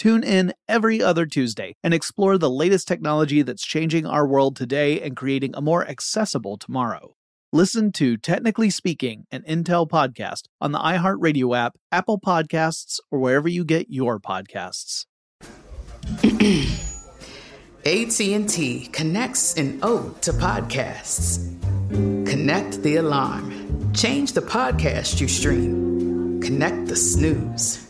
Tune in every other Tuesday and explore the latest technology that's changing our world today and creating a more accessible tomorrow. Listen to Technically Speaking, an Intel podcast on the iHeartRadio app, Apple Podcasts, or wherever you get your podcasts. AT&T connects an ode to podcasts. Connect the alarm. Change the podcast you stream. Connect the snooze.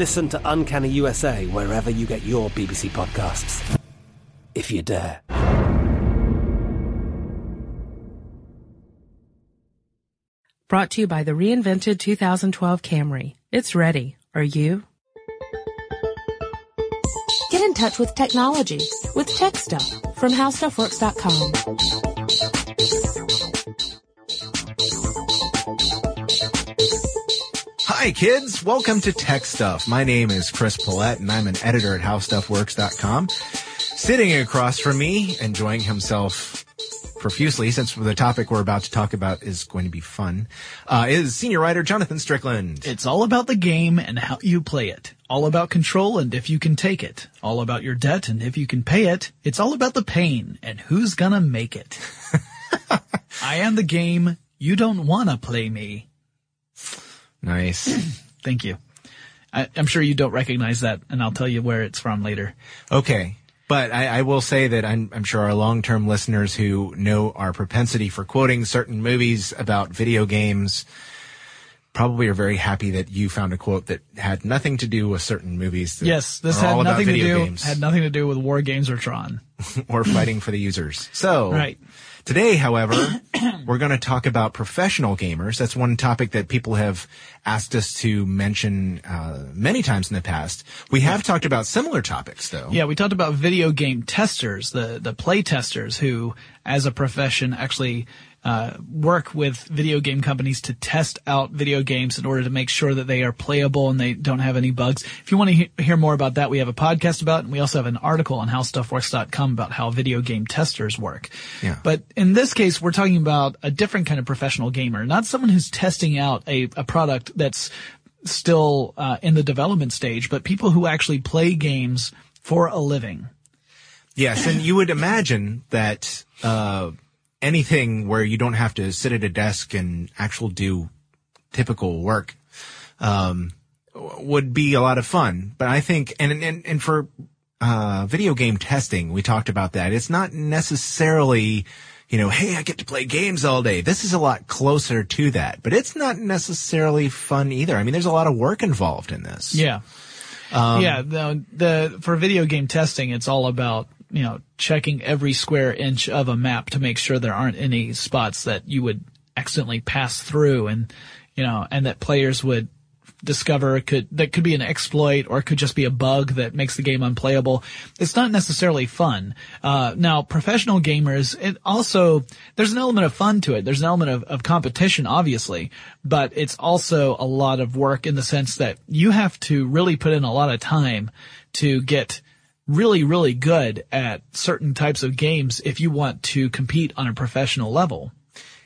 Listen to Uncanny USA wherever you get your BBC podcasts, if you dare. Brought to you by the reinvented 2012 Camry. It's ready. Are you? Get in touch with technology with Tech Stuff from HowStuffWorks.com. Hi, kids. Welcome to Tech Stuff. My name is Chris Pollette, and I'm an editor at HowStuffWorks.com. Sitting across from me, enjoying himself profusely, since the topic we're about to talk about is going to be fun, uh, is senior writer Jonathan Strickland. It's all about the game and how you play it. All about control and if you can take it. All about your debt and if you can pay it. It's all about the pain and who's gonna make it. I am the game. You don't wanna play me. Nice. Thank you. I, I'm sure you don't recognize that, and I'll tell you where it's from later. Okay. But I, I will say that I'm, I'm sure our long-term listeners who know our propensity for quoting certain movies about video games probably are very happy that you found a quote that had nothing to do with certain movies. Yes, this had about nothing to do games had nothing to do with War Games or Tron. or fighting for the users. So Right. Today, however, we're going to talk about professional gamers. That's one topic that people have asked us to mention uh, many times in the past. We have talked about similar topics, though. Yeah, we talked about video game testers, the the play testers who, as a profession, actually uh, work with video game companies to test out video games in order to make sure that they are playable and they don't have any bugs. If you want to he- hear more about that, we have a podcast about it, and we also have an article on howstuffworks.com about how video game testers work. Yeah. But in this case, we're talking about a different kind of professional gamer, not someone who's testing out a, a product that's still uh, in the development stage, but people who actually play games for a living. Yes, and you would imagine that uh, anything where you don't have to sit at a desk and actually do typical work um, would be a lot of fun. But I think, and and and for uh, video game testing, we talked about that. It's not necessarily, you know, hey, I get to play games all day. This is a lot closer to that, but it's not necessarily fun either. I mean, there's a lot of work involved in this. Yeah. Um, yeah, the, the for video game testing, it's all about you know checking every square inch of a map to make sure there aren't any spots that you would accidentally pass through, and you know, and that players would discover could that could be an exploit or it could just be a bug that makes the game unplayable. It's not necessarily fun. Uh, now, professional gamers, it also there's an element of fun to it. There's an element of, of competition, obviously, but it's also a lot of work in the sense that you have to really put in a lot of time to get really, really good at certain types of games if you want to compete on a professional level.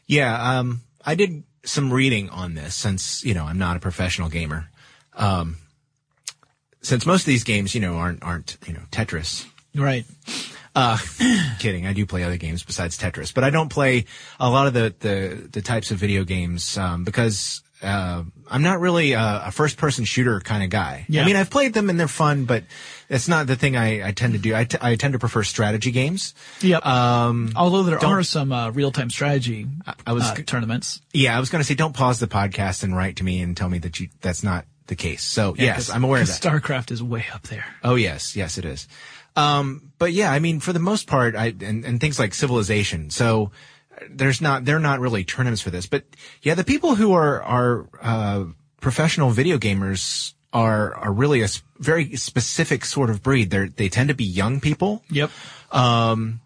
Yeah, um, I did some reading on this since, you know, I'm not a professional gamer. Um, since most of these games, you know, aren't, aren't, you know, Tetris. Right. Uh, kidding. I do play other games besides Tetris, but I don't play a lot of the, the, the types of video games, um, because, uh, I'm not really a, a first person shooter kind of guy. Yeah. I mean, I've played them and they're fun, but it's not the thing I, I tend to do. I, t- I tend to prefer strategy games. Yep. Um, Although there are some uh, real-time strategy I was- uh, tournaments. Yeah, I was going to say, don't pause the podcast and write to me and tell me that you that's not the case. So Yeah, yes, I'm aware of that. StarCraft is way up there. oh yes, yes it is. Um, but yeah, I mean, for the most part, I and, and things like Civilization. So there's not they're not really tournaments for this. But yeah, the people who are are uh, professional video gamers are are really a very specific sort of breed. They they tend to be young people. Yep. um,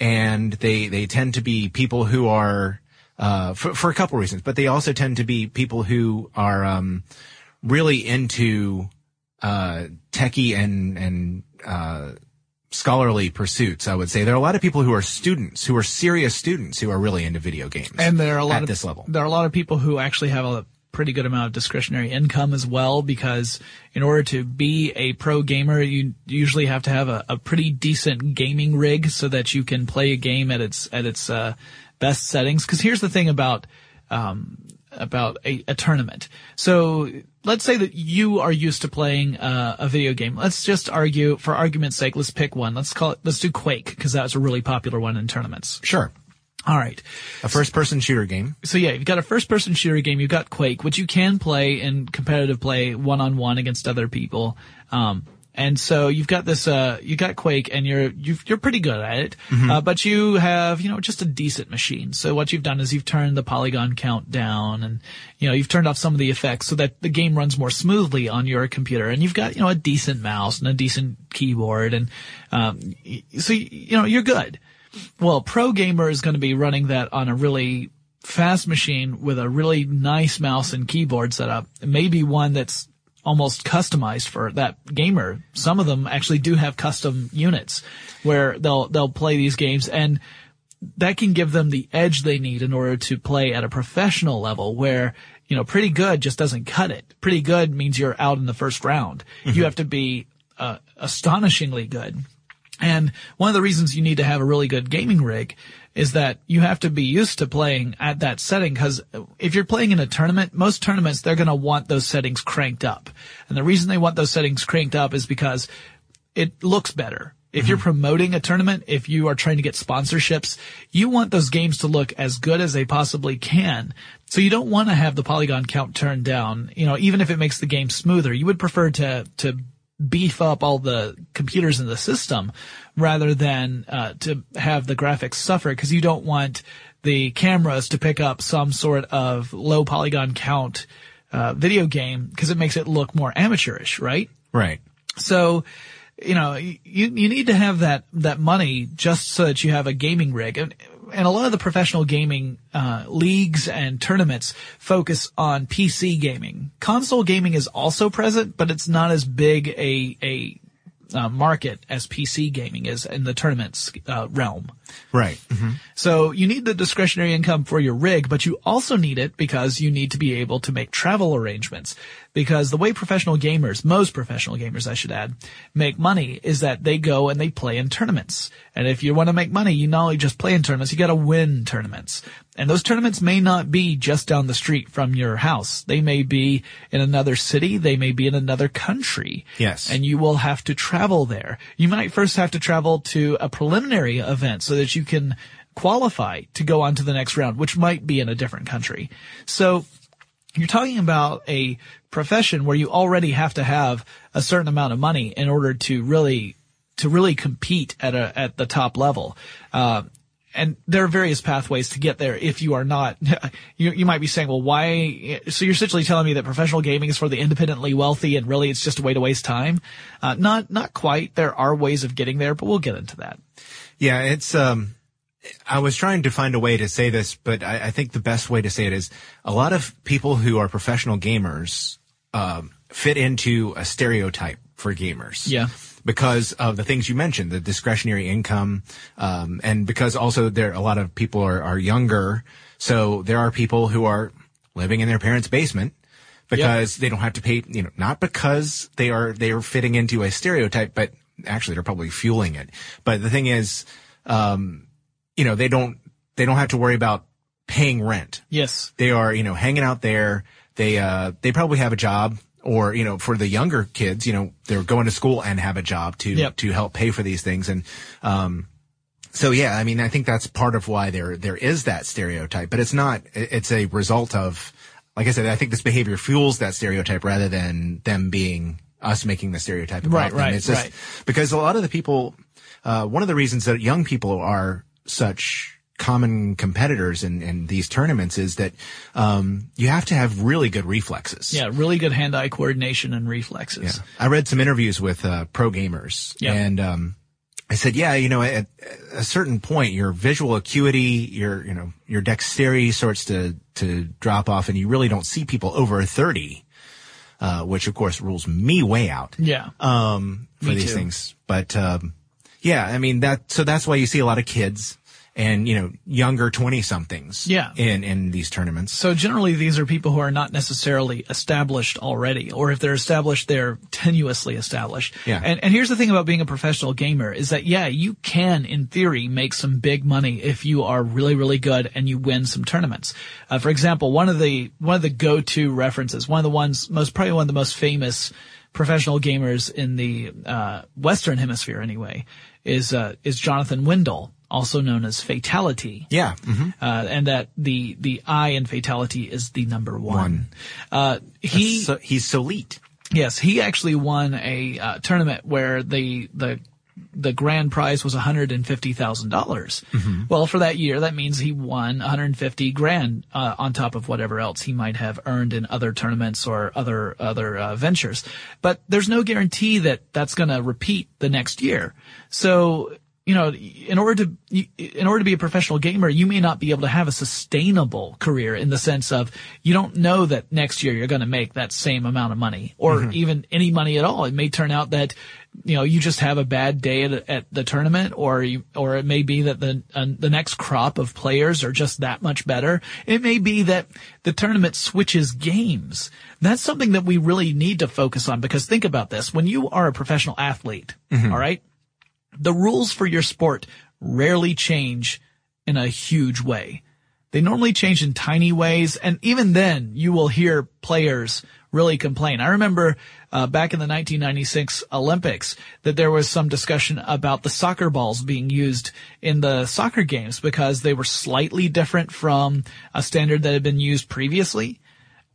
and they they tend to be people who are uh, for for a couple reasons, but they also tend to be people who are um, really into uh, techie and and uh, scholarly pursuits. I would say there are a lot of people who are students, who are serious students, who are really into video games. And there are a lot at of this level. There are a lot of people who actually have a pretty good amount of discretionary income as well, because in order to be a pro gamer, you usually have to have a, a pretty decent gaming rig so that you can play a game at its at its uh, best settings. Because here's the thing about um, about a, a tournament. So let's say that you are used to playing uh, a video game. Let's just argue, for argument's sake, let's pick one. Let's call it. Let's do Quake because that's a really popular one in tournaments. Sure, All right. a first-person shooter game. So yeah, you've got a first-person shooter game. You've got Quake, which you can play in competitive play one-on-one against other people. Um, and so you've got this, uh, you got Quake, and you're you've, you're pretty good at it. Uh, but you have, you know, just a decent machine. So what you've done is you've turned the polygon count down, and you know you've turned off some of the effects so that the game runs more smoothly on your computer. And you've got, you know, a decent mouse and a decent keyboard, and um, so you know you're good. Well, Pro Gamer is going to be running that on a really fast machine with a really nice mouse and keyboard setup. Maybe one that's almost customized for that gamer. Some of them actually do have custom units where they'll they'll play these games and that can give them the edge they need in order to play at a professional level where you know pretty good just doesn't cut it. Pretty good means you're out in the first round. You have to be uh, astonishingly good. And one of the reasons you need to have a really good gaming rig is that you have to be used to playing at that setting because if you're playing in a tournament, most tournaments, they're going to want those settings cranked up. And the reason they want those settings cranked up is because it looks better. If you're mm-hmm. promoting a tournament, if you are trying to get sponsorships, you want those games to look as good as they possibly can. So you don't want to have the polygon count turned down, you know, even if it makes the game smoother. You would prefer to, to beef up all the computers in the system rather than uh, to have the graphics suffer because you don't want the cameras to pick up some sort of low polygon count uh, video game because it makes it look more amateurish, right? Right. So, you know, you you need to have that that money just so that you have a gaming rig. And, and a lot of the professional gaming uh, leagues and tournaments focus on PC gaming. Console gaming is also present, but it's not as big a a uh, market as PC gaming is in the tournaments uh, realm. Right. So you need the discretionary income for your rig, but you also need it because you need to be able to make travel arrangements. Because the way professional gamers, most professional gamers, I should add, make money is that they go and they play in tournaments. And if you want to make money, you not only just play in tournaments, you got to win tournaments. And those tournaments may not be just down the street from your house. They may be in another city. They may be in another country. Yes. And you will have to travel there. You might first have to travel to a preliminary event so that you can qualify to go on to the next round, which might be in a different country. So you're talking about a profession where you already have to have a certain amount of money in order to really to really compete at a at the top level. Uh, and there are various pathways to get there if you are not you, you might be saying well why so you're essentially telling me that professional gaming is for the independently wealthy and really it's just a way to waste time uh, not not quite there are ways of getting there but we'll get into that Yeah, it's um I was trying to find a way to say this, but I, I think the best way to say it is a lot of people who are professional gamers um, fit into a stereotype for gamers. Yeah. Because of the things you mentioned, the discretionary income, um, and because also there a lot of people are, are younger, so there are people who are living in their parents' basement because they don't have to pay. You know, not because they are they are fitting into a stereotype, but actually they're probably fueling it. But the thing is, um, you know, they don't they don't have to worry about paying rent. yes They are, you know, hanging out there. They uh they probably have a job or, you know, for the younger kids, you know, they're going to school and have a job to Yep. to help pay for these things and um so yeah, I mean, I think that's part of why there there is that stereotype, but it's not it's a result of like I said, I think this behavior fuels that stereotype rather than them being us making the stereotype about Right, them. right, It's just right. because a lot of the people uh, one of the reasons that young people are such common competitors in, in these tournaments is that um, you have to have really good reflexes. yeah really good hand-eye coordination and reflexes Yeah. I read some interviews with uh, pro gamers, Yeah. and um, I said, yeah, you know, at a certain point, your visual acuity, your you know, your dexterity starts to to drop off, and you really don't see people over thirty, uh, which of course rules me way out yeah um, for Me these too. things. But um, yeah, I mean that. So that's why you see a lot of kids and you know younger twenty somethings. Yeah. in in these tournaments. So generally, these are people who are not necessarily established already, or if they're established, they're tenuously established. Yeah. And and here's the thing about being a professional gamer is that yeah, you can in theory make some big money if you are really really good and you win some tournaments. Uh, for example, one of the one of the go-to references, one of the ones most probably one of the most famous professional gamers in the uh, Western Hemisphere anyway is uh, is Jonathan Wendel, also known as Fatality Yeah. hmm uh, and that the the I in fatality is the number one. One. Uh, he so, he's solite. yes, he actually won a uh, tournament where the the the grand prize was one hundred and fifty thousand dollars. Well, for that year, that means he won one hundred and fifty grand uh, on top of whatever else he might have earned in other tournaments or other other uh, ventures. But there's no guarantee that that's going to repeat the next year. So you know, in order to in order to be a professional gamer, you may not be able to have a sustainable career in the sense of you don't know that next year you're going to make that same amount of money or even any money at all. It may turn out that you know you just have a bad day at, at the tournament, or you, or it may be that the uh, the next crop of players are just that much better. It may be that the tournament switches games. That's something that we really need to focus on because think about this: when you are a professional athlete, all right the rules for your sport rarely change in a huge way. They normally change in tiny ways, and even then, you will hear players really complain. I remember uh, back in the 1996 Olympics that there was some discussion about the soccer balls being used in the soccer games because they were slightly different from a standard that had been used previously.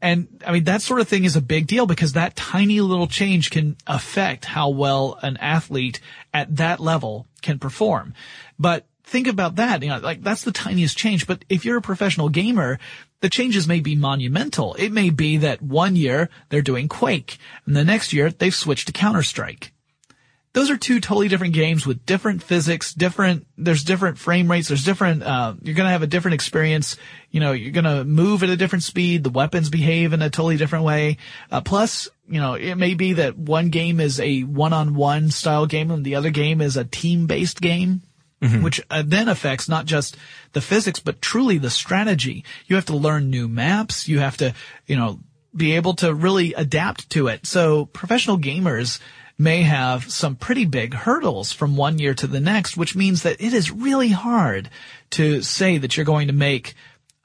And I mean, that sort of thing is a big deal because that tiny little change can affect how well an athlete at that level can perform. But think about that, you know, like that's the tiniest change. But if you're a professional gamer, the changes may be monumental. It may be that one year they're doing Quake and the next year they've switched to Counter-Strike those are two totally different games with different physics, different, there's different frame rates, there's different, uh, you're gonna have a different experience, you know, you're gonna move at a different speed, the weapons behave in a totally different way. Uh, plus, you know, it may be that one game is a one-on-one style game and the other game is a team-based game. Which uh, then affects not just the physics, but truly the strategy. You have to learn new maps. You have to, you know, be able to really adapt to it. So professional gamers may have some pretty big hurdles from one year to the next, which means that it is really hard to say that you're going to make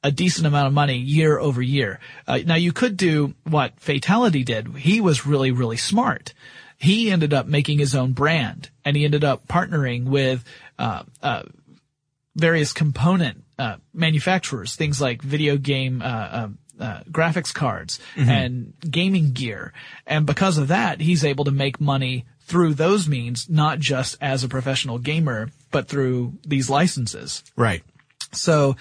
a decent amount of money year over year. Uh, now you could do what Fatality did. He was really, really smart. He ended up making his own brand and he ended up partnering with, uh, uh, various component, uh, manufacturers, things like video game, uh, graphics cards and gaming gear. And because of that, he's able to make money through those means, not just as a professional gamer, but through these licenses. Right. So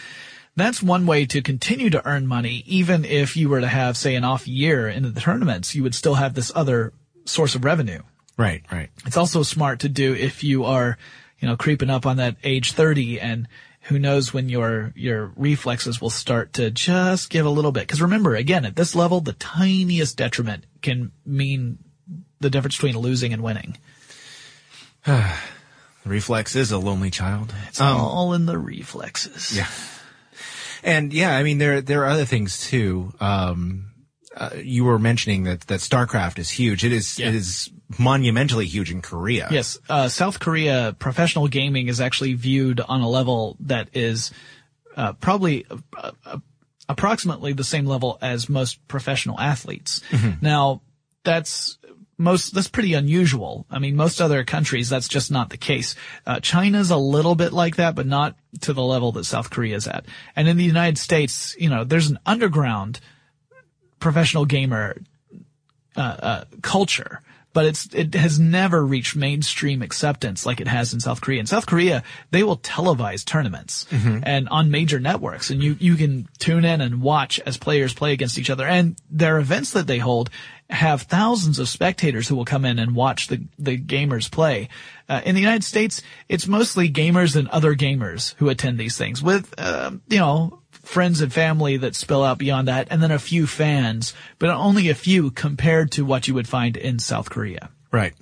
that's one way to continue to earn money. Even if you were to have, say, an off year in the tournaments, you would still have this other source of revenue. Right. Right. It's also smart to do if you are, you know, creeping up on that age 30 and who knows when your, your reflexes will start to just give a little bit. Cause remember, again, at this level, the tiniest detriment can mean the difference between losing and winning. Reflex is a lonely child. It's all in the reflexes. Yeah. And yeah, I mean, there, there are other things too. Um, uh, you were mentioning that, that StarCraft is huge. It is, Yeah. it is monumentally huge in Korea. Yes, uh, South Korea professional gaming is actually viewed on a level that is uh, probably uh, uh, approximately the same level as most professional athletes. Now, that's most that's pretty unusual. I mean, most other countries that's just not the case. Uh, China's a little bit like that, but not to the level that South Korea is at. And in the United States, you know, there's an underground professional gamer uh, uh, culture, but it's it has never reached mainstream acceptance like it has in South Korea. In South Korea, they will televise tournaments and on major networks, and you you can tune in and watch as players play against each other. And their events that they hold have thousands of spectators who will come in and watch the the gamers play. Uh, in the United States, it's mostly gamers and other gamers who attend these things with, uh, you know, friends and family that spill out beyond that, and then a few fans, but only a few compared to what you would find in South Korea. Right.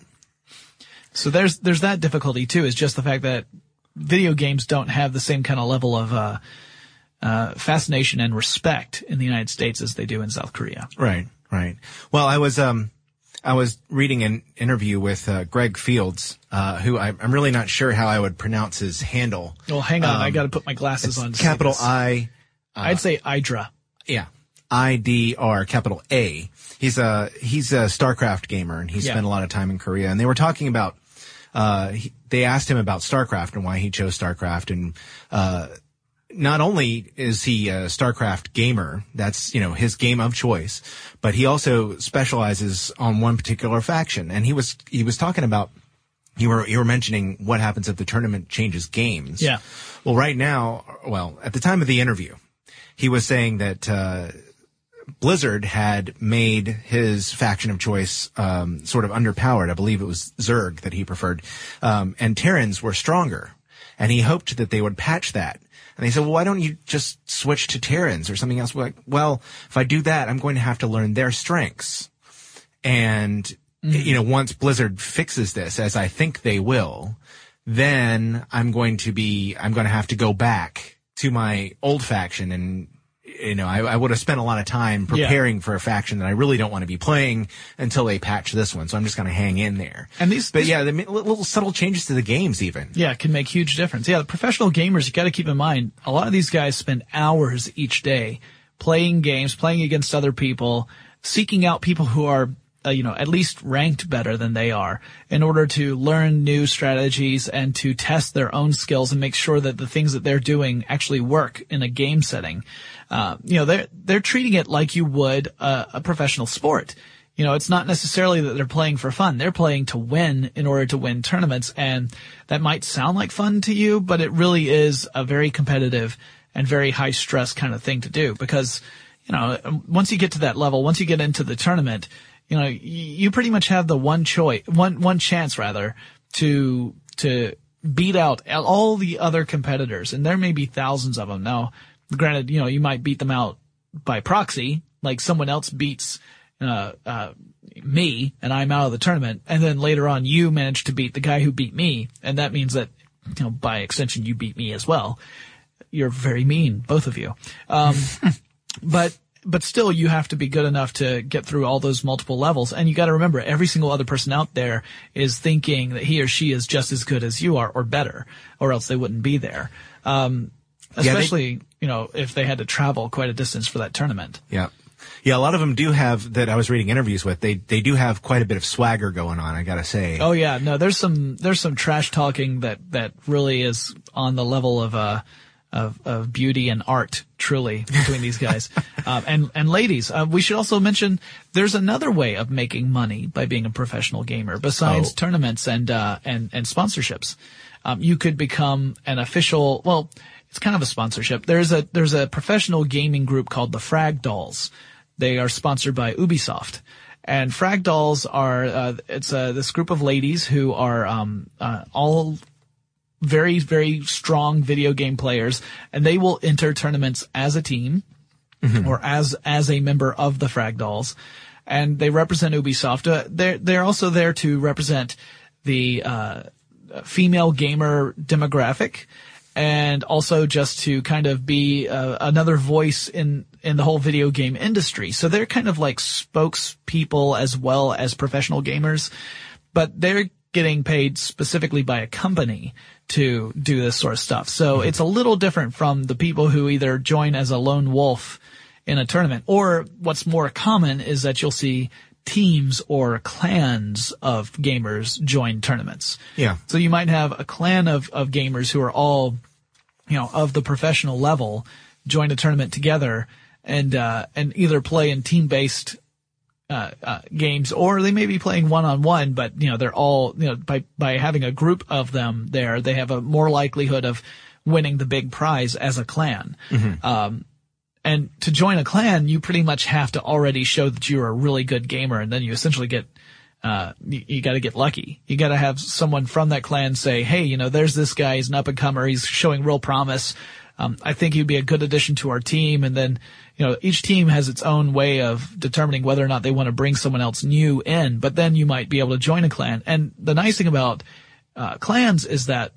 So there's there's that difficulty too. Is just the fact that video games don't have the same kind of level of uh, uh, fascination and respect in the United States as they do in South Korea. Right, right. Well, I was um, I was reading an interview with uh, Greg Fields, uh, who I, I'm really not sure how I would pronounce his handle. Well, hang on, I got to put my glasses on. Capital this. I, I'd say Idra. yeah, I D R capital A. He's a he's a StarCraft gamer, and he Yeah. spent a lot of time in Korea. And they were talking about. Uh, he, they asked him about StarCraft and why he chose StarCraft, and uh, not only is he a StarCraft gamer, that's, you know, his game of choice, but he also specializes on one particular faction. And he was, he was talking about, you were, you were mentioning what happens if the tournament changes games. Yeah. Well, right now, well, at the time of the interview, he was saying that, uh, Blizzard had made his faction of choice um, sort of underpowered. I believe it was Zerg that he preferred, um, and Terrans were stronger. And he hoped that they would patch that. And they said, "Well, why don't you just switch to Terrans or something else?" We're like, "Well, if I do that, I'm going to have to learn their strengths." And you know, once Blizzard fixes this, as I think they will, then I'm going to be, I'm going to have to go back to my old faction and, you know, I, I would have spent a lot of time Yeah. preparing for a faction that I really don't want to be playing until they patch this one. So I'm just going to hang in there. And these- but these- yeah, the little subtle changes to the games even. Yeah, it can make huge difference. Yeah, the professional gamers, you got to keep in mind, a lot of these guys spend hours each day playing games, playing against other people, seeking out people who are, uh, you know, at least ranked better than they are in order to learn new strategies and to test their own skills and make sure that the things that they're doing actually work in a game setting. Uh, you know, they're, they're treating it like you would a, a professional sport. You know, it's not necessarily that they're playing for fun. They're playing to win in order to win tournaments. And that might sound like fun to you, but it really is a very competitive and very high stress kind of thing to do because, you know, once you get to that level, once you get into the tournament, you know, you pretty much have the one choice, one, one chance rather to, to beat out all the other competitors. And there may be thousands of them. Now, granted, you know, you might beat them out by proxy, like someone else beats, uh, uh, me and I'm out of the tournament. And then later on, you manage to beat the guy who beat me. And that means that, you know, by extension, you beat me as well. You're very mean, both of you. Um, but, but still you have to be good enough to get through all those multiple levels. And you got to remember every single other person out there is thinking that he or she is just as good as you are or better, or else they wouldn't be there. Um, Yeah, they- especially, you know, if they had to travel quite a distance for that tournament. Yeah. Yeah, a lot of them do have that I was reading interviews with. They they do have quite a bit of swagger going on, I got to say. Oh yeah, no, there's some there's some trash talking that that really is on the level of uh, of, of beauty and art, truly, between these guys. uh, and, and ladies, uh, we should also mention there's another way of making money by being a professional gamer besides Oh. tournaments and, uh, and, and sponsorships. Um, you could become an official, well, it's kind of a sponsorship. There's a, there's a professional gaming group called the Frag Dolls. They are sponsored by Ubisoft. And Frag Dolls are, uh, it's, uh, this group of ladies who are, um, uh, all very, very strong video game players, and they will enter tournaments as a team or as as a member of the Frag Dolls, and they represent Ubisoft. Uh, they're they're also there to represent the uh, female gamer demographic, and also just to kind of be uh, another voice in in the whole video game industry. So they're kind of like spokespeople as well as professional gamers, but they're getting paid specifically by a company to do this sort of stuff. So it's a little different from the people who either join as a lone wolf in a tournament, or what's more common is that you'll see teams or clans of gamers join tournaments. Yeah. So you might have a clan of, of gamers who are all, you know, of the professional level join a tournament together and, uh, and either play in team based uh, uh, games, or they may be playing one on one, but you know they're all you know by by having a group of them there, they have a more likelihood of winning the big prize as a clan. Um, and to join a clan, you pretty much have to already show that you're a really good gamer, and then you essentially get. Uh, you, you got to get lucky. You got to have someone from that clan say, "Hey, you know, there's this guy. He's an up and comer. He's showing real promise. Um, I think he'd be a good addition to our team." And then, you know, each team has its own way of determining whether or not they want to bring someone else new in. But then you might be able to join a clan. And the nice thing about uh, clans is that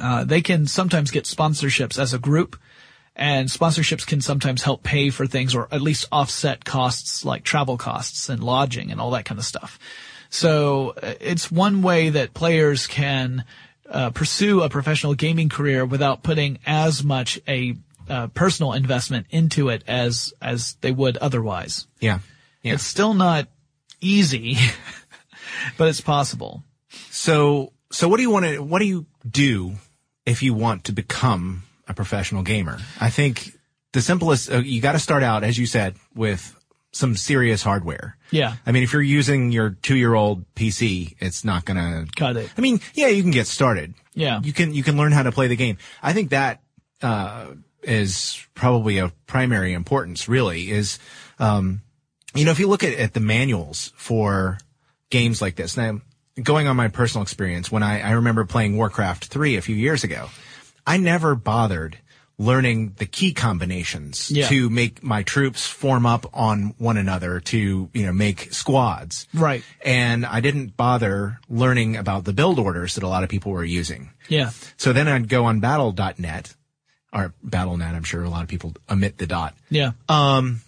uh, they can sometimes get sponsorships as a group, and sponsorships can sometimes help pay for things or at least offset costs like travel costs and lodging and all that kind of stuff. So uh, it's one way that players can uh, pursue a professional gaming career without putting as much a uh, personal investment into it as as they would otherwise. Yeah. Yeah. It's still not easy, but it's possible. So, so what do you want to, what do you do if you want to become a professional gamer? I think the simplest, uh, you got to start out, as you said, with some serious hardware. Yeah. I mean, if you're using your two year old PC, it's not going to Cut it. I mean, yeah, you can get started. Yeah. You can, you can learn how to play the game. I think that, uh, is probably of primary importance, really, is, um, you know, if you look at, at the manuals for games like this, now going on my personal experience, when I, I remember playing Warcraft 3 a few years ago, I never bothered learning the key combinations Yeah. to make my troops form up on one another to, you know, make squads. Right. And I didn't bother learning about the build orders that a lot of people were using. Yeah. So then I'd go on battle.net or battle.net. I'm sure a lot of people omit the dot. Yeah. Um,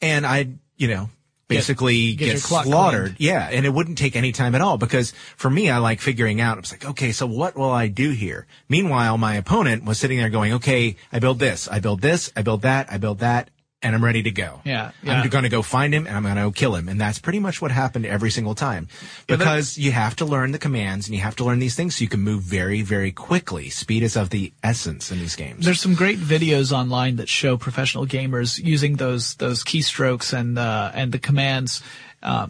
and I'd, you know, basically get get, clock slaughtered. cleaned. Yeah. And it wouldn't take any time at all because for me, I like figuring out, it's like, okay, so what will I do here? Meanwhile, my opponent was sitting there going, okay, I build this, I build this, I build that, I build that, and I'm ready to go. Yeah, yeah. I'm going to go find him and I'm going to go kill him. And that's pretty much what happened every single time because you have to learn the commands and you have to learn these things so you can move very, very quickly. Speed is of the essence in these games. There's some great videos online that show professional gamers using those those keystrokes and uh, and the commands uh,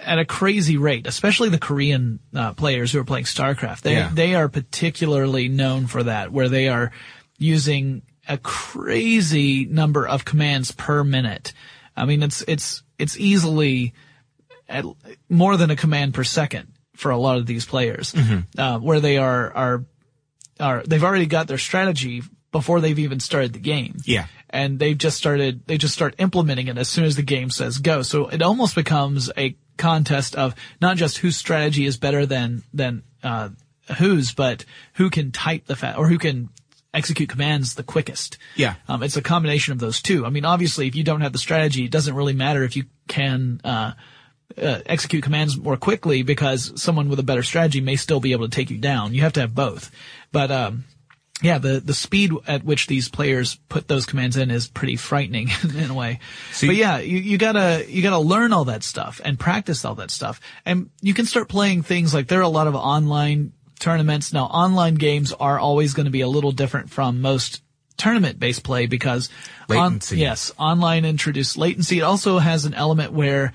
at a crazy rate, especially the Korean uh, players who are playing StarCraft. They Yeah. they are particularly known for that, where they are using a crazy number of commands per minute. I mean, it's it's it's easily at more than a command per second for a lot of these players, uh, where they are are are they've already got their strategy before they've even started the game. Yeah. And they've just started they just start implementing it as soon as the game says go. So it almost becomes a contest of not just whose strategy is better than than uh whose, but who can type the fa- or who can execute commands the quickest. Yeah. Um, it's a combination of those two. I mean, obviously, if you don't have the strategy, it doesn't really matter if you can uh, uh, execute commands more quickly because someone with a better strategy may still be able to take you down. You have to have both. But um, yeah, the the speed at which these players put those commands in is pretty frightening in a way. See- but yeah, you, you gotta you gotta learn all that stuff and practice all that stuff, and you can start playing things like there are a lot of online tournaments. Now, online games are always going to be a little different from most tournament-based play because on- Latency. yes, online introduced latency. It also has an element where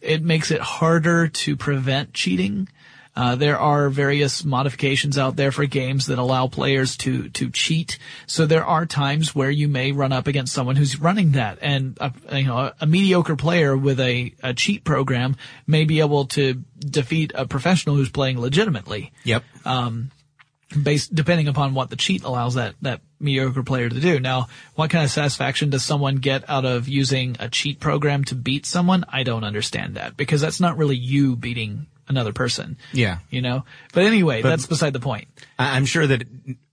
it makes it harder to prevent cheating. Uh, there are various modifications out there for games that allow players to to cheat. So there are times where you may run up against someone who's running that, and a, you know a, a mediocre player with a, a cheat program may be able to defeat a professional who's playing legitimately Yep. Um, based depending upon what the cheat allows that that mediocre player to do. Now, what kind of satisfaction does someone get out of using a cheat program to beat someone? I don't understand that because that's not really you beating another person. Yeah. You know? But anyway, that's beside the point. I- I'm sure that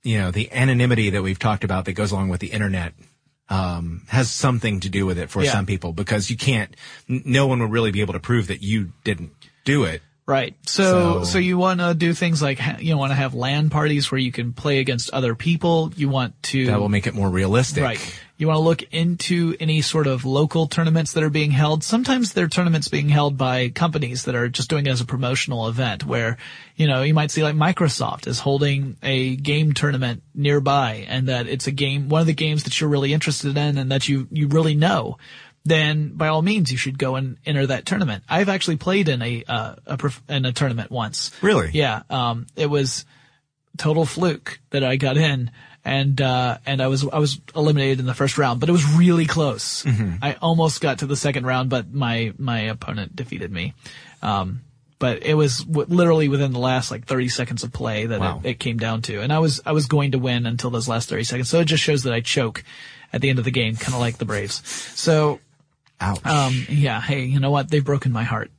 you know the anonymity that we've talked about that goes along with the internet um, has something to do with it for Yeah. some people because you can't. No one would really be able to prove that you didn't do it. Right. So, So- so, you want to do things like, you want to have LAN parties where you can play against other people. You want to. That will make it more realistic. Right. You want to look into any sort of local tournaments that are being held. Sometimes they're tournaments being held by companies that are just doing it as a promotional event where, you know, you might see like Microsoft is holding a game tournament nearby and that it's a game, one of the games that you're really interested in and that you, you really know. Then by all means you should go and enter that tournament. I've actually played in a, uh, a prof- in a tournament once. Really? Yeah. Um, it was, total fluke that I got in and uh and I was I was eliminated in the first round, but it was really close. I almost got to the second round, but my my opponent defeated me. Um but it was w- literally within the last like 30 seconds of play that Wow. it, it came down to. And I was I was going to win until those last 30 seconds. So it just shows that I choke at the end of the game, kind of like the Braves. So Ouch. um, yeah, hey, you know what? They've broken my heart.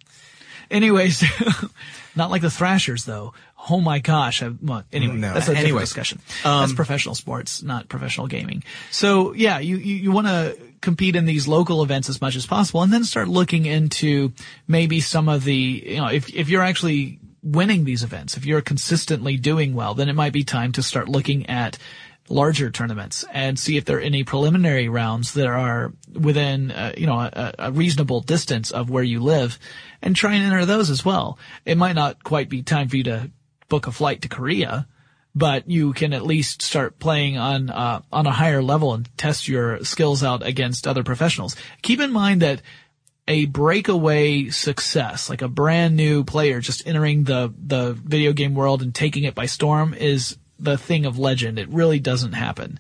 Anyways, not like the Thrashers though. Oh my gosh. I, well, anyway, No, that's a different anyways, discussion. that's professional sports, not professional gaming. So yeah, you, you, you want to compete in these local events as much as possible and then start looking into maybe some of the, you know, if, if you're actually winning these events, if you're consistently doing well, then it might be time to start looking at larger tournaments and see if there are any preliminary rounds that are within, uh, you know, a, a reasonable distance of where you live and try and enter those as well. It might not quite be time for you to book a flight to Korea, but you can at least start playing on, uh, on a higher level and test your skills out against other professionals. Keep in mind that a breakaway success, like a brand new player just entering the, the video game world and taking it by storm is the thing of legend. It really doesn't happen.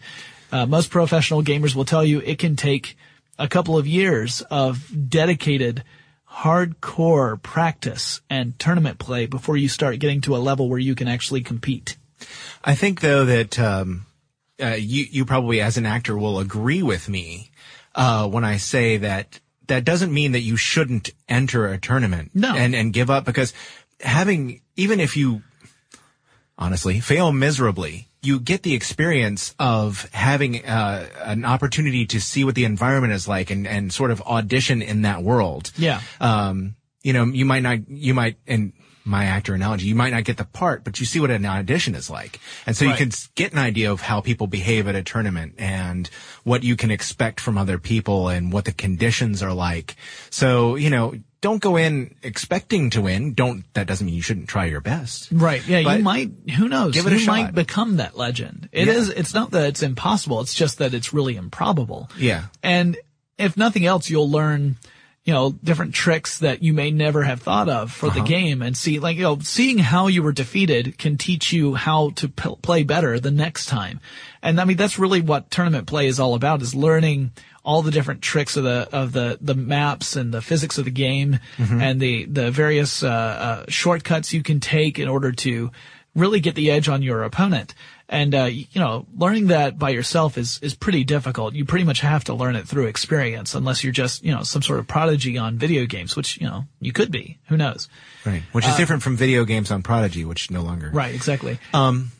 Uh, most professional gamers will tell you it can take a couple of years of dedicated hardcore practice and tournament play before you start getting to a level where you can actually compete. I think though that um, uh, you you probably as an actor will agree with me uh, when I say that that doesn't mean that you shouldn't enter a tournament No. and and give up because having even if you honestly fail miserably you get the experience of having uh, an opportunity to see what the environment is like and and sort of audition in that world Yeah. um, you know, you might not, you might, in my actor analogy, you might not get the part, but you see what an audition is like. And so you can get an idea of how people behave at a tournament and what you can expect from other people and what the conditions are like. So, you know, don't go in expecting to win. Don't, that doesn't mean you shouldn't try your best. Right. Yeah. But you might, who knows? give it a you might shot. become that legend. It Yeah. is. it's not that it's impossible. It's just that it's really improbable. Yeah. And if nothing else, you'll learn, you know, different tricks that you may never have thought of for Uh-huh. the game and see, like, you know, seeing how you were defeated can teach you how to p- play better the next time. And I mean, that's really what tournament play is all about is learning all the different tricks of the, of the, the maps and the physics of the game Mm-hmm. and the, the various, uh, uh, shortcuts you can take in order to really get the edge on your opponent. And, uh, you know, learning that by yourself is, is pretty difficult. You pretty much have to learn it through experience unless you're just, you know, some sort of prodigy on video games, which, you know, you could be. Who knows? Right. Which is different from video games on Prodigy, which no longer. Right, exactly. Um,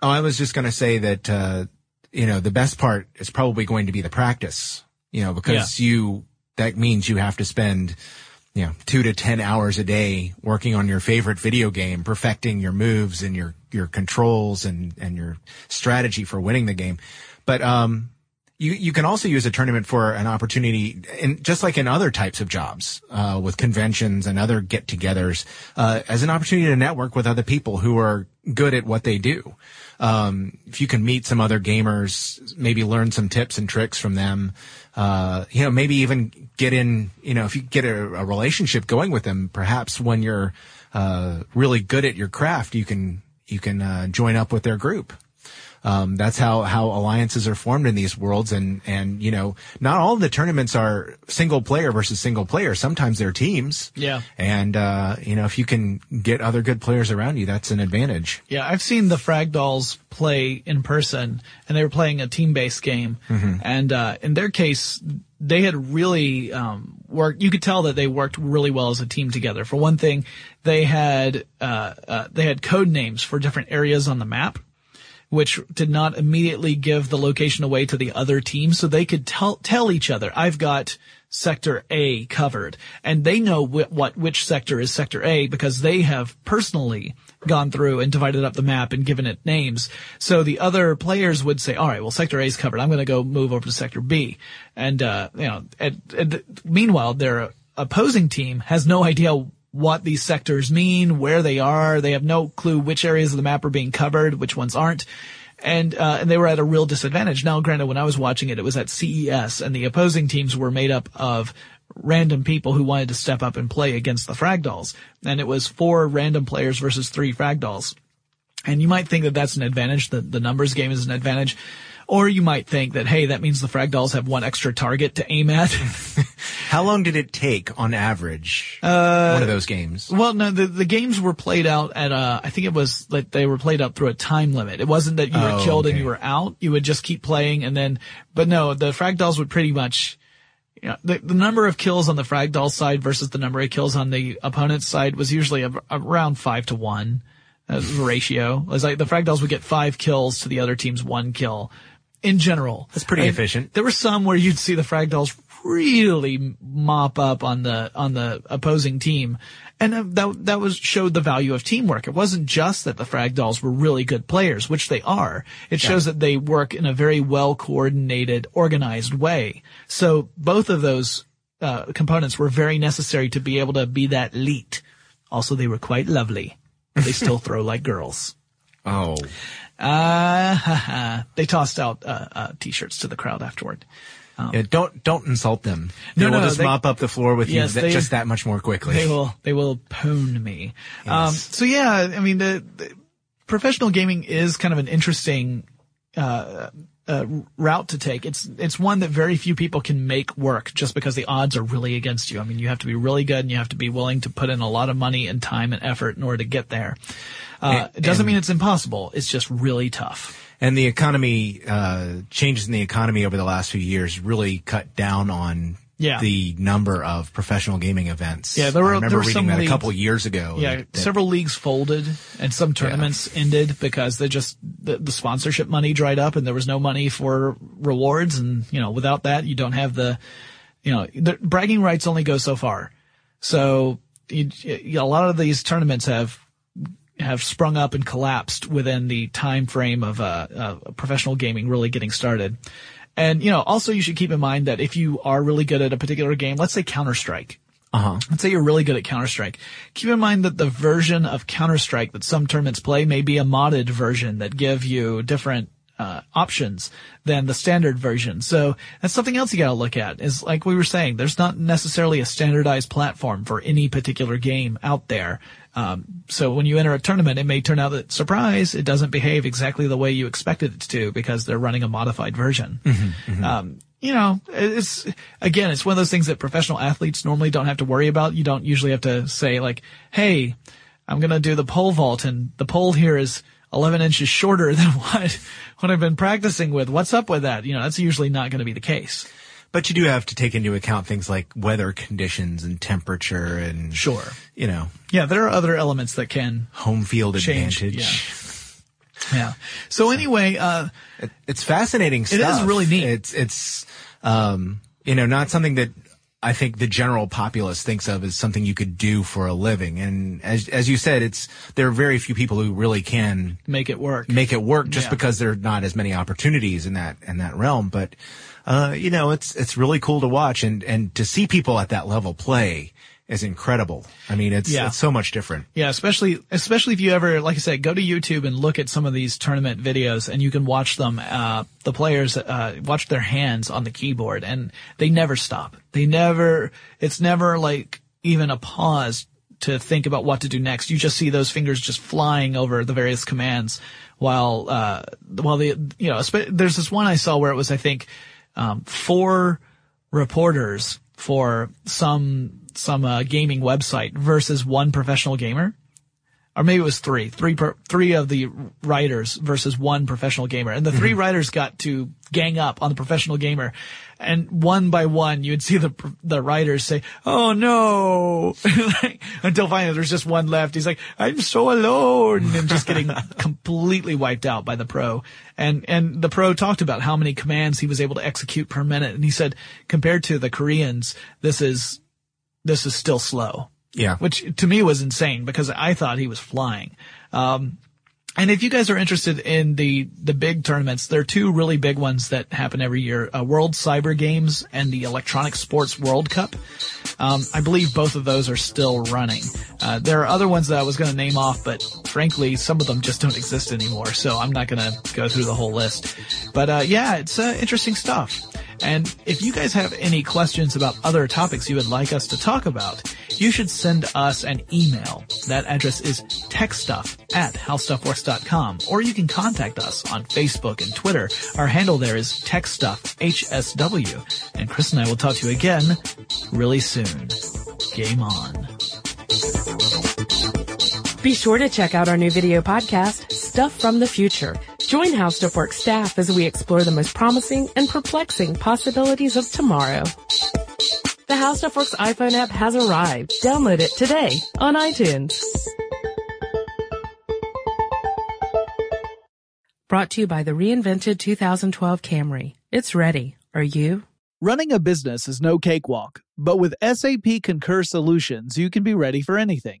oh, I was just going to say that, uh, you know, the best part is probably going to be the practice, you know, because you, that means you have to spend, you know, two to 10 hours a day working on your favorite video game, perfecting your moves and your, your controls and, and your strategy for winning the game. But, um, you, you can also use a tournament for an opportunity in just like in other types of jobs, uh, with conventions and other get togethers, uh, as an opportunity to network with other people who are good at what they do. Um, if you can meet some other gamers, maybe learn some tips and tricks from them, uh, you know, maybe even get in, you know, if you get a, a relationship going with them, perhaps when you're, uh, really good at your craft, you can, you can, uh, join up with their group. Um, that's how, how alliances are formed in these worlds. And, and, you know, not all the tournaments are single player versus single player. Sometimes they're teams. Yeah. And, uh, you know, if you can get other good players around you, that's an advantage. Yeah, I've seen the Frag Dolls play in person, and they were playing a team-based game. And uh, in their case, they had really um, worked. You could tell that they worked really well as a team together. For one thing, they had uh, uh, they had code names for different areas on the map. Which did not immediately give the location away to the other team, so they could tell tell each other, "I've got sector A covered. And they know wh- what, which sector is sector A because they have personally gone through and divided up the map and given it names. So the other players would say, all right, well, sector A is covered. I'm going to go move over to sector B. And, uh, you know, and, and meanwhile, their opposing team has no idea what these sectors mean, where they are. They have no clue which areas of the map are being covered, which ones aren't and uh, and they were at a real disadvantage. Now, granted, when I was watching it, it was at CES, and the opposing teams were made up of random people who wanted to step up and play against the Frag Dolls, and it was four random players versus three Frag Dolls. And you might think that that's an advantage, that the numbers game is an advantage. Or you might think that, hey, that means the Frag Dolls have one extra target to aim at. How long did it take on average? one of those games. Well, no, the, the games were played out at uh I think it was like they were played out through a time limit. It wasn't that you were Oh, killed and you were out. You would just keep playing and then, but no, the frag dolls would pretty much, you know, the, the number of kills on the frag doll side versus the number of kills on the opponent's side was usually a, around five to one uh, ratio. It was like the frag dolls would get five kills to the other team's one kill. In general, That's pretty And efficient. There were some where you'd see the frag dolls really mop up on the on the opposing team, and that that was showed the value of teamwork. It wasn't just that the frag dolls were really good players, which they are. It shows that they work in a very well coordinated, organized way. So both of those uh, components were very necessary to be able to be that elite. Also, they were quite lovely. They still throw like girls. Oh. Uh, ha, ha. they tossed out uh, uh, t-shirts to the crowd afterward. Yeah, don't don't insult them. No, they will no, just they- mop up the floor with Yes, you that, they- just that much more quickly. They will, they will pwn me. Um, so yeah, I mean, the, the professional gaming is kind of an interesting, uh, uh, route to take. It's, it's one that very few people can make work just because the odds are really against you. I mean, you have to be really good and you have to be willing to put in a lot of money and time and effort in order to get there. Uh, And- it doesn't mean it's impossible. It's just really tough. And the economy, uh, changes in the economy over the last few years really cut down on Yeah. the number of professional gaming events. Yeah, there were- I remember there were reading some that leagues- a couple years ago. Yeah, that- several leagues folded and some tournaments ended because they just the, the sponsorship money dried up and there was no money for rewards and you know without that you don't have the you know the bragging rights only go so far. So you, you, a lot of these tournaments have have sprung up and collapsed within the time frame of uh, uh, professional gaming really getting started. And you know, also you should keep in mind that if you are really good at a particular game, let's say Counter Strike, uh-huh. Let's say you're really good at Counter-Strike. Keep in mind that the version of Counter-Strike that some tournaments play may be a modded version that give you different uh, options than the standard version. So that's something else you gotta look at is like we were saying, there's not necessarily a standardized platform for any particular game out there. Um, so when you enter a tournament, it may turn out that surprise, it doesn't behave exactly the way you expected it to because they're running a modified version. Um, you know, it's again, it's one of those things that professional athletes normally don't have to worry about. You don't usually have to say like, "Hey, I'm going to do the pole vault and the pole here is 11 inches shorter than what what I've been practicing with. What's up with that?" You know, that's usually not going to be the case. But you do have to take into account things like weather conditions and temperature and Sure. you know, Yeah, there are other elements that can home field Change, advantage. yeah. So anyway, uh It- it's fascinating is stuff. really neat. It's it's um you know not something that I think the general populace thinks of as something you could do for a living. And as as you said, it's there are very few people who really can Make it work. make it work just Yeah. because there are not as many opportunities in that in that realm. But uh, you know, it's it's really cool to watch and and to see people at that level play is incredible. I mean, it's Yeah. it's so much different. Yeah, especially especially if you ever, like I said, go to YouTube and look at some of these tournament videos, and you can watch them. Uh, the players uh, watch their hands on the keyboard, and they never stop. They never. It's never like even a pause to think about what to do next. You just see those fingers just flying over the various commands, while uh, while the you know. There's this one I saw where it was I think um, four reporters for some some uh, gaming website versus one professional gamer or maybe it was three, three, per, three of the writers versus one professional gamer. And the three mm-hmm. writers got to gang up on the professional gamer. And one by one, you'd see the, the writers say, Oh no, until finally there's just one left. He's like, I'm so alone and just getting completely wiped out by the pro. And, and the pro talked about how many commands he was able to execute per minute. And he said, compared to the Koreans, this is, this is still slow Yeah. which to me was insane because I thought he was flying. Um, and if you guys are interested in the the big tournaments, there are two really big ones that happen every year: uh, World Cyber Games and the Electronic Sports World Cup. Um, I believe both of those are still running. Uh, there are other ones that I was going to name off, but frankly, some of them just don't exist anymore. So I'm not going to go through the whole list. But uh, yeah, it's uh, interesting stuff. And if you guys have any questions about other topics you would like us to talk about, you should send us an email. That address is techstuff at howstuffworks.com, or you can contact us on Facebook and Twitter. Our handle there is techstuffhsw. And Chris and I will talk to you again really soon. Game on. Be sure to check out our new video podcast, Stuff from the Future. Join How Stuff Works staff as we explore the most promising and perplexing possibilities of tomorrow. The How Stuff Works iPhone app has arrived. Download it today on iTunes. Brought to you by the reinvented 2012 Camry. It's ready. Are you? Running a business is no cakewalk, but with SAP Concur Solutions, you can be ready for anything.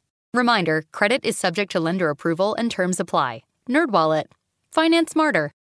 Reminder, credit is subject to lender approval and terms apply. NerdWallet. Finance smarter.